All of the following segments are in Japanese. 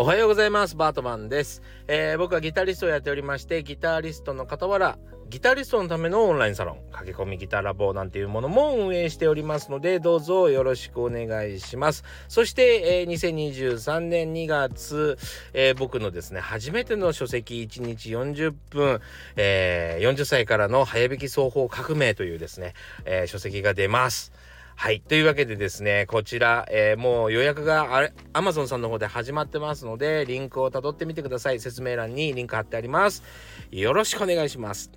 おはようございます。バートマンです、えー、僕はギタリストをやっておりまして、ギタリストの傍ら、ギタリストのためのオンラインサロン、駆け込みギターラボなんていうものも運営しておりますので、どうぞよろしくお願いします。そして、えー、2023年2月、えー、僕のですね、初めての書籍1日40分、えー、40歳からの早弾き双方革命というですね、え書籍が出ます。はい。というわけでですね、こちら、えー、もう予約があれ、Amazon さんの方で始まってますので、リンクを辿ってみてください。説明欄にリンク貼ってあります。よろしくお願いします。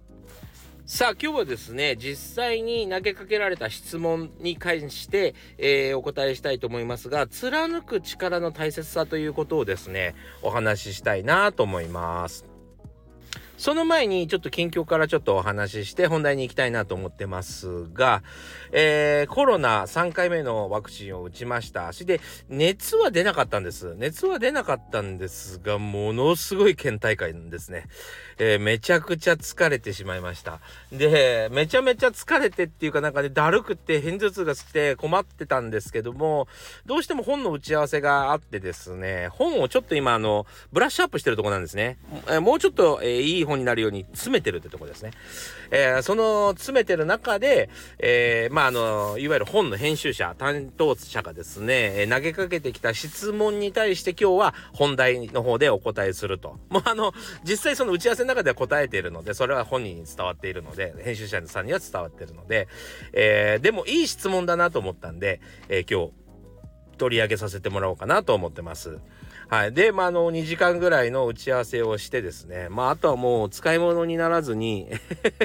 さあ今日はですね実際に投げかけられた質問に関して、えー、お答えしたいと思いますが貫く力の大切さということをですねお話ししたいなと思います。その前にちょっと近況からちょっとお話しして本題に行きたいなと思ってますが、えー、コロナ3回目のワクチンを打ちました。そして熱は出なかったんです。熱は出なかったんですが、ものすごい倦怠感ですね。えー、めちゃくちゃ疲れてしまいました。で、めちゃめちゃ疲れてっていうかなんかね、だるくって偏頭痛がして困ってたんですけども、どうしても本の打ち合わせがあってですね、本をちょっと今あの、ブラッシュアップしてるとこなんですね。えー、もうちょっと、えー、いい本になるように詰めてるってとこですね。えー、その詰めてる中で、えー、まあ、あの、いわゆる本の編集者、担当者がですね、投げかけてきた質問に対して今日は本題の方でお答えすると。もうあの、実際その打ち合わせの中では答えているので、それは本人に伝わっているので、編集者さんには伝わっているので、えー、でもいい質問だなと思ったんで、え、今日取り上げさせてもらおうかなと思ってます。はい。で、まあ、あの、2時間ぐらいの打ち合わせをしてですね、まあ、あとはもう使い物にならずに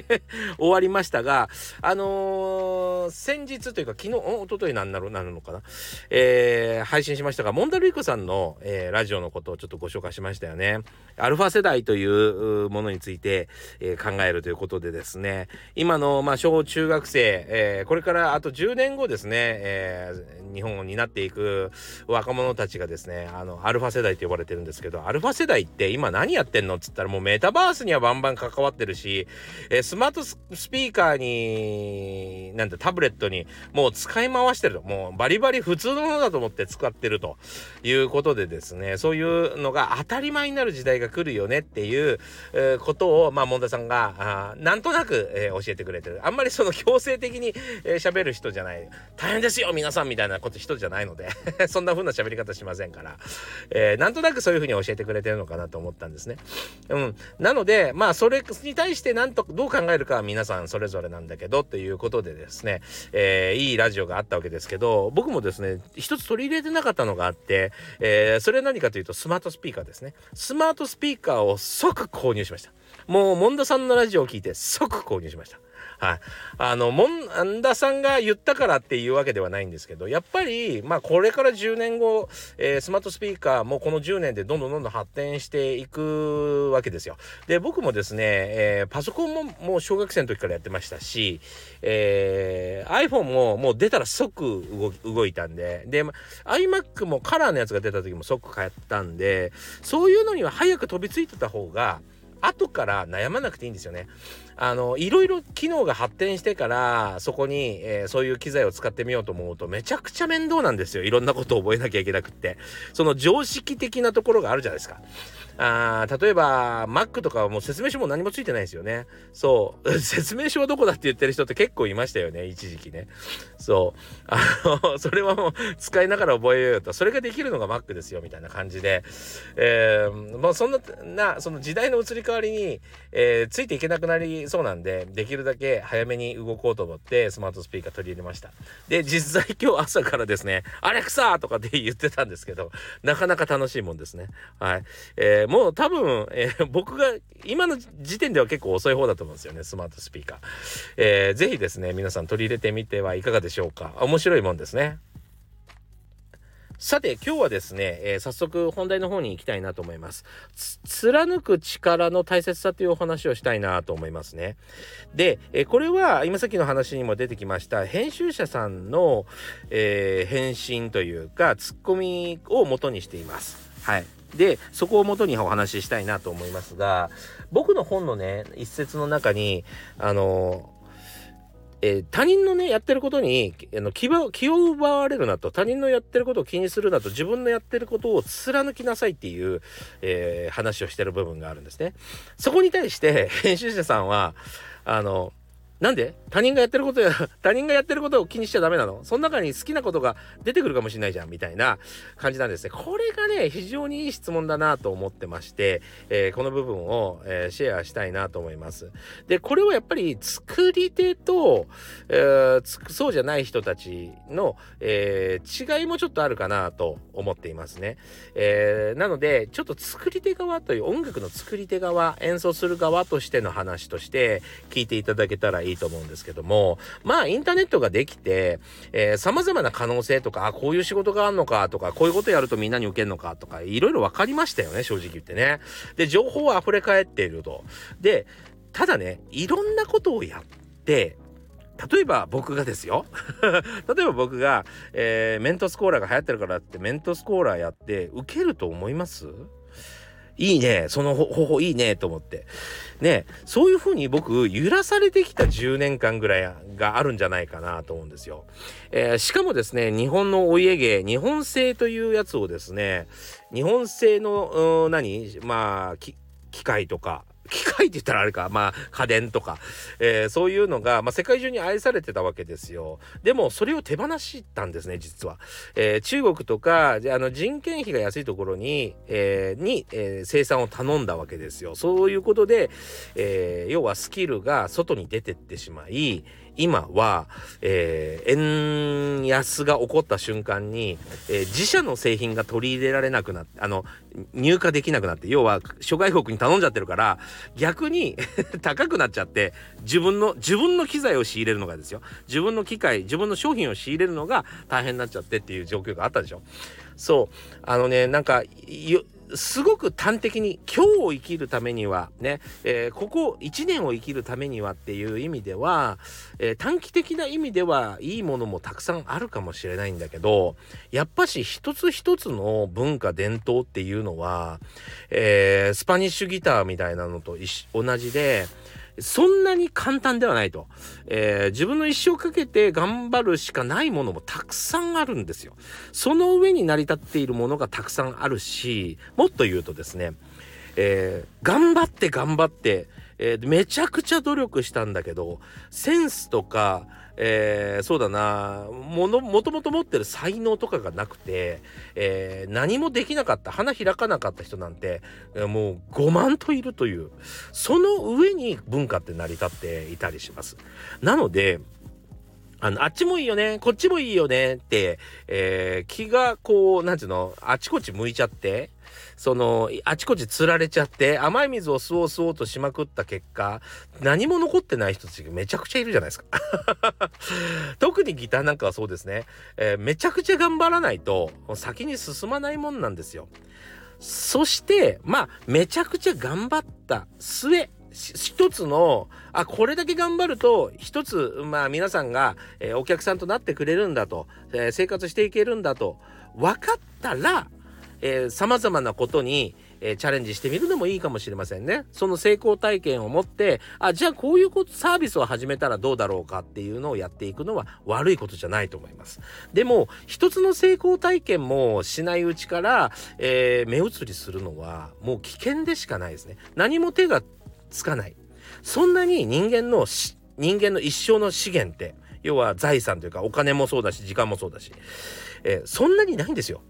終わりましたが、あのー、先日というか、昨日、おとといなんなる、なるのかな、えー、配信しましたが、モンダルイコさんの、えー、ラジオのことをちょっとご紹介しましたよね。アルファ世代というものについて、えー、考えるということでですね、今の、まあ、小中学生、えー、これからあと10年後ですね、えー、日本を担っていく若者たちがですね、あの、アルファ世代世代と呼ばれてるんですけど、アルファ世代って今何やってんのっつったらもうメタバースにはバンバン関わってるし、えー、スマートスピーカーに、なんてタブレットにもう使い回してると。もうバリバリ普通のものだと思って使ってるということでですね、そういうのが当たり前になる時代が来るよねっていう、えー、ことを、まあ、モンダさんが、あなんとなく、えー、教えてくれてる。あんまりその強制的に喋、えー、る人じゃない。大変ですよ皆さんみたいなこと人じゃないので そんな風な喋り方しませんから。え、なんとなくそういうふうに教えてくれてるのかなと思ったんですね。うん。なので、まあ、それに対してなんと、どう考えるかは皆さんそれぞれなんだけど、ということでですね、えー、いいラジオがあったわけですけど、僕もですね、一つ取り入れてなかったのがあって、えー、それは何かというと、スマートスピーカーですね。スマートスピーカーを即購入しました。もう、モンダさんのラジオを聞いて即購入しました。はい。あの、もんださんが言ったからっていうわけではないんですけど、やっぱり、まあ、これから10年後、えー、スマートスピーカーもこの10年でどんどんどんどん発展していくわけですよ。で、僕もですね、えー、パソコンももう小学生の時からやってましたし、えー、iPhone ももう出たら即動いたんで、で、iMac もカラーのやつが出た時も即買ったんで、そういうのには早く飛びついてた方が、後から悩まなくていいんですよね。あの、いろいろ機能が発展してから、そこに、えー、そういう機材を使ってみようと思うと、めちゃくちゃ面倒なんですよ。いろんなことを覚えなきゃいけなくって。その常識的なところがあるじゃないですか。あ例えば Mac とかはもう説明書も何もついてないですよね。そう 説明書はどこだって言ってる人って結構いましたよね一時期ね。そうあの それはもう使いながら覚えようよとそれができるのが Mac ですよみたいな感じで、えー、もうそんななその時代の移り変わりに、えー、ついていけなくなりそうなんでできるだけ早めに動こうと思ってスマートスピーカー取り入れました。で実際今日朝からですね「アレクサ!」とかって言ってたんですけどなかなか楽しいもんですね。はい。えーもう多分、えー、僕が今の時点では結構遅い方だと思うんですよねスマートスピーカー、えー、ぜひですね皆さん取り入れてみてはいかがでしょうか面白いもんですねさて今日はですね、えー、早速本題の方に行きたいなと思います。貫く力の大切さというお話をしたいなと思いますね。で、えー、これは今さっきの話にも出てきました編集者さんの、えー、返信というかツッコミを元にしています。はい。でそこをもとにお話ししたいなと思いますが僕の本のね一節の中にあのえー、他人のねやってることにあの気気を奪われるなと他人のやってることを気にするなと自分のやってることを貫きなさいっていう、えー、話をしてる部分があるんですね。そこに対して編集者さんはあのなんで？他人がやってることや、他人がやってることを気にしちゃダメなの？その中に好きなことが出てくるかもしれないじゃんみたいな感じなんですね。これがね、非常にいい質問だなと思ってまして、えー、この部分を、えー、シェアしたいなと思います。で、これはやっぱり作り手と、えー、そうじゃない人たちの、え違いもちょっとあるかなと思っていますね。えなので、ちょっと作り手側という音楽の作り手側、演奏する側としての話として聞いていただけたらいいいいと思うんですけども、まあインターネットができて、えー、様々な可能性とか、あ、こういう仕事があるのかとか、こういうことやるとみんなに受けるのかとか、いろいろ分かりましたよね、正直言ってね。で、情報は溢れ返っていると。で、ただね、いろんなことをやって、例えば僕がですよ 例えば僕が、えー、メントスコーラが流行ってるからってメントスコーラやって受けると思います？いいね。その方法いいね。と思って。ね、そういうふうに僕、揺らされてきた10年間ぐらいがあるんじゃないかなと思うんですよ。えー、しかもですね、日本のお家芸、日本製というやつをですね、日本製の、何まあ、機械とか、機械って言ったらあれか、まあ家電とか、えー、そういうのが、まあ、世界中に愛されてたわけですよ。でもそれを手放したんですね、実は。えー、中国とか、あの人件費が安いところに、えー、に、え生産を頼んだわけですよ。そういうことで、え要はスキルが外に出てってしまい、今は、えー、円安が起こった瞬間に、えー、自社の製品が取り入れられなくなって、あの、入荷できなくなって、要は諸外国に頼んじゃってるから、逆に 高くなっちゃって、自分の、自分の機材を仕入れるのがですよ。自分の機械、自分の商品を仕入れるのが大変になっちゃってっていう状況があったでしょ。そう。あのね、なんか、すごく端的に今日を生きるためにはね、えー、ここ1年を生きるためにはっていう意味では、えー、短期的な意味ではいいものもたくさんあるかもしれないんだけどやっぱし一つ一つの文化伝統っていうのは、えー、スパニッシュギターみたいなのと同じでそんなに簡単ではないと、えー、自分の一生かけて頑張るしかないものもたくさんあるんですよ。その上に成り立っているものがたくさんあるし、もっと言うとですね、えー、頑張って頑張って、えー、めちゃくちゃ努力したんだけど、センスとか、えー、そうだなものもともと持ってる才能とかがなくて、えー、何もできなかった花開かなかった人なんて、もう5万といるというその上に文化って成り立っていたりします。なのであの、あっちもいいよね、こっちもいいよねって、えー、気がこう、なんていうの、あちこち向いちゃって、その、あちこち釣られちゃって、甘い水を吸おう吸おうとしまくった結果、何も残ってない人たちがめちゃくちゃいるじゃないですか。特にギターなんかはそうですね。えー、めちゃくちゃ頑張らないと、先に進まないもんなんですよ。そして、まあ、めちゃくちゃ頑張った末、一つの、あ、これだけ頑張ると、一つ、まあ皆さんが、えー、お客さんとなってくれるんだと、えー、生活していけるんだと、分かったら、えー、様々なことに、えー、チャレンジしてみるのもいいかもしれませんね。その成功体験を持って、あ、じゃあこういうこと、サービスを始めたらどうだろうかっていうのをやっていくのは悪いことじゃないと思います。でも、一つの成功体験もしないうちから、えー、目移りするのはもう危険でしかないですね。何も手がつかない。そんなに人間の人間の一生の資源って要は財産というかお金もそうだし時間もそうだし、えー、そんなにないんですよ。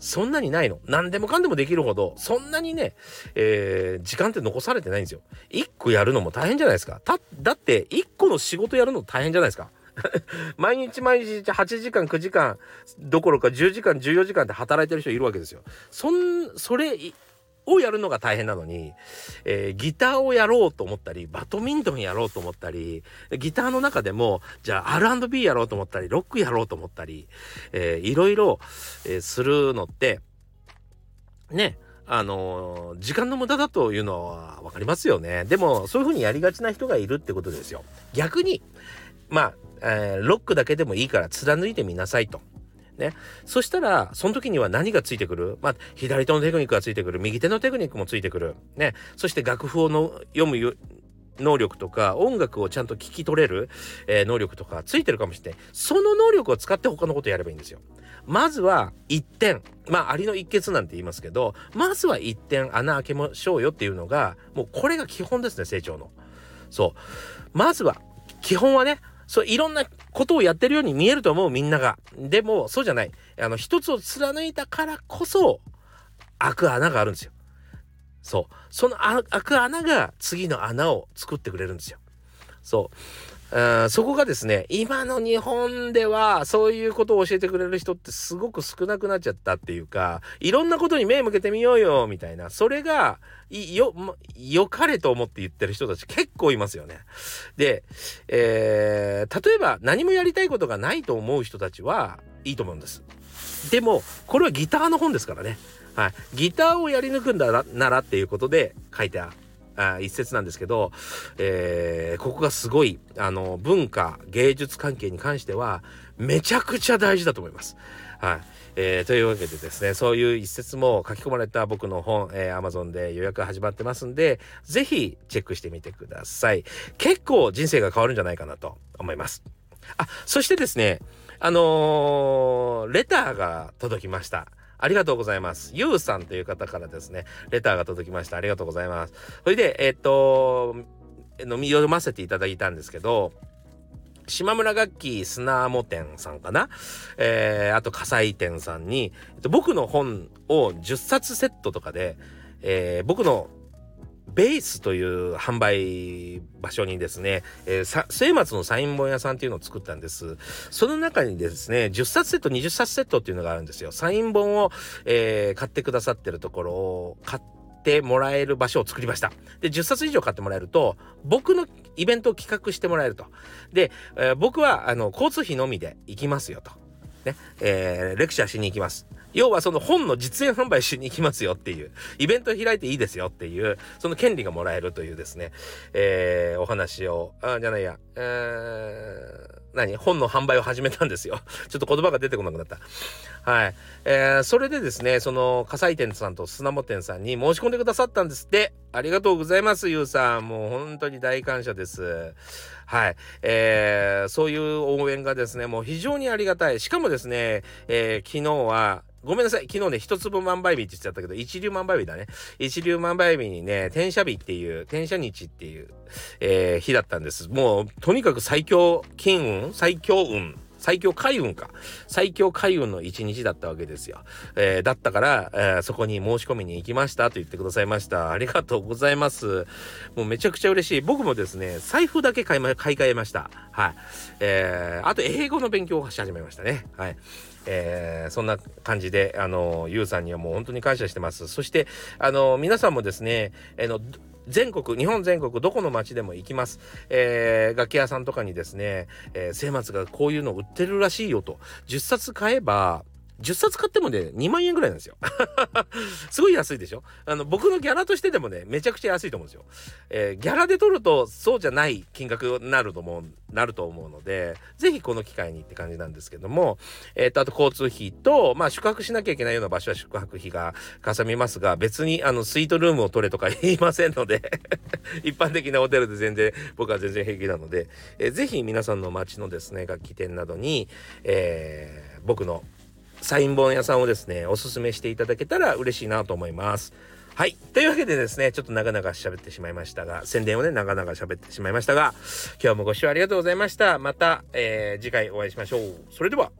そんなにないの。何でもかんでもできるほど、そんなにね、えー、時間って残されてないんですよ。1個やるのも大変じゃないですか。た、だって1個の仕事やるの大変じゃないですか。毎日毎日8時間9時間どころか10時間14時間って働いてる人いるわけですよ。そん、それをやるのが大変なのに、えー、ギターをやろうと思ったり、バドミントンやろうと思ったり、ギターの中でも、じゃあ R&B やろうと思ったり、ロックやろうと思ったり、えー、いろいろ、えー、するのって、ね、あのー、時間の無駄だというのは分かりますよね。でも、そういうふうにやりがちな人がいるってことですよ。逆に、まあ、えー、ロックだけでもいいから貫いてみなさいと。ね。そしたら、その時には何がついてくる？まあ、左手のテクニックがついてくる。右手のテクニックもついてくる。ね。そして楽譜をの読む能力とか音楽をちゃんと聞き取れる、えー、能力とかついてるかもしれないその能力を使って他のことやればいいんですよまずは一点まあアリの一欠なんて言いますけどまずは一点穴開けましょうよっていうのがもうこれが基本ですね成長のそうまずは基本はねそういろんなことをやってるように見えると思うみんなが。でもそうじゃない。あの一つを貫いたからこそ開く穴があるんですよ。そう。その開く穴が次の穴を作ってくれるんですよ。そう。そこがですね今の日本ではそういうことを教えてくれる人ってすごく少なくなっちゃったっていうかいろんなことに目向けてみようよみたいなそれがよよかれと思って言ってる人たち結構いますよね。で、えー、例えば何もやりたいことがないと思う人たちはいいと思うんです。でもこれはギターの本ですからね。はい、ギターをやり抜くんだならっていうことで書いてある。あ一節なんですけど、えー、ここがすごいあの文化芸術関係に関してはめちゃくちゃ大事だと思います。はいえー、というわけでですねそういう一節も書き込まれた僕の本、えー、Amazon で予約始まってますんで是非チェックしてみてください。結構人生が変わるんじゃないかなと思います。あそしてですねあのー、レターが届きました。ありがとうございます。ゆうさんという方からですね、レターが届きました。ありがとうございます。それで、えっと、飲み読ませていただいたんですけど、島村楽器砂も店さんかな、えー、あと火災店さんに、えっと、僕の本を10冊セットとかで、えー、僕のベースという販売場所にですね、えー、末松のサイン本屋さんっていうのを作ったんです。その中にですね、10冊セット、20冊セットっていうのがあるんですよ。サイン本を、えー、買ってくださってるところを買ってもらえる場所を作りました。で、10冊以上買ってもらえると、僕のイベントを企画してもらえると。で、えー、僕は、あの、交通費のみで行きますよと。ね、えー、レクチャーしに行きます。要はその本の実演販売しに行きますよっていう、イベント開いていいですよっていう、その権利がもらえるというですね、えー、お話を、あ、じゃないや、えー、何？本の販売を始めたんですよ。ちょっと言葉が出てこなくなった。はい。えー、それでですね、その、火災店さんと砂も店さんに申し込んでくださったんですって。ありがとうございます、ゆうさん。もう本当に大感謝です。はい。えー、そういう応援がですね、もう非常にありがたい。しかもですね、えー、昨日は、ごめんなさい。昨日ね、一粒万倍日って言っちゃったけど、一流万倍日だね。一流万倍日にね、転写日っていう、転写日っていう、えー、日だったんです。もう、とにかく最強金運最強運最強開運か。最強開運の一日だったわけですよ。えー、だったから、えー、そこに申し込みに行きましたと言ってくださいました。ありがとうございます。もうめちゃくちゃ嬉しい。僕もですね、財布だけ買いま、買い替えました。はい。えー、あと英語の勉強をし始めましたね。はい。えー、そんな感じで、あの、ゆうさんにはもう本当に感謝してます。そして、あの、皆さんもですね、あの、全国日本全国どこの町でも行きます、えー、楽器屋さんとかにですね、えー、末松がこういうの売ってるらしいよと10冊買えば10冊買ってもね、2万円ぐらいなんですよ。すごい安いでしょ？あの、僕のギャラとしてでもね、めちゃくちゃ安いと思うんですよ。えー、ギャラで取ると、そうじゃない金額になると思う、なると思うので、ぜひこの機会にって感じなんですけども、えっ、ー、と、あと交通費と、まあ、宿泊しなきゃいけないような場所は宿泊費がかさみますが、別に、あの、スイートルームを取れとか 言いませんので 一般的なホテルで全然、僕は全然平気なので、えー、ぜひ皆さんの街のですね、楽器店などに、えー、僕のサイン本屋さんをですね、おすすめしていただけたら嬉しいなと思います。はい。というわけでですね、ちょっと長々喋ってしまいましたが、宣伝をね、長々喋ってしまいましたが、今日もご視聴ありがとうございました。また、えー、次回お会いしましょう。それでは。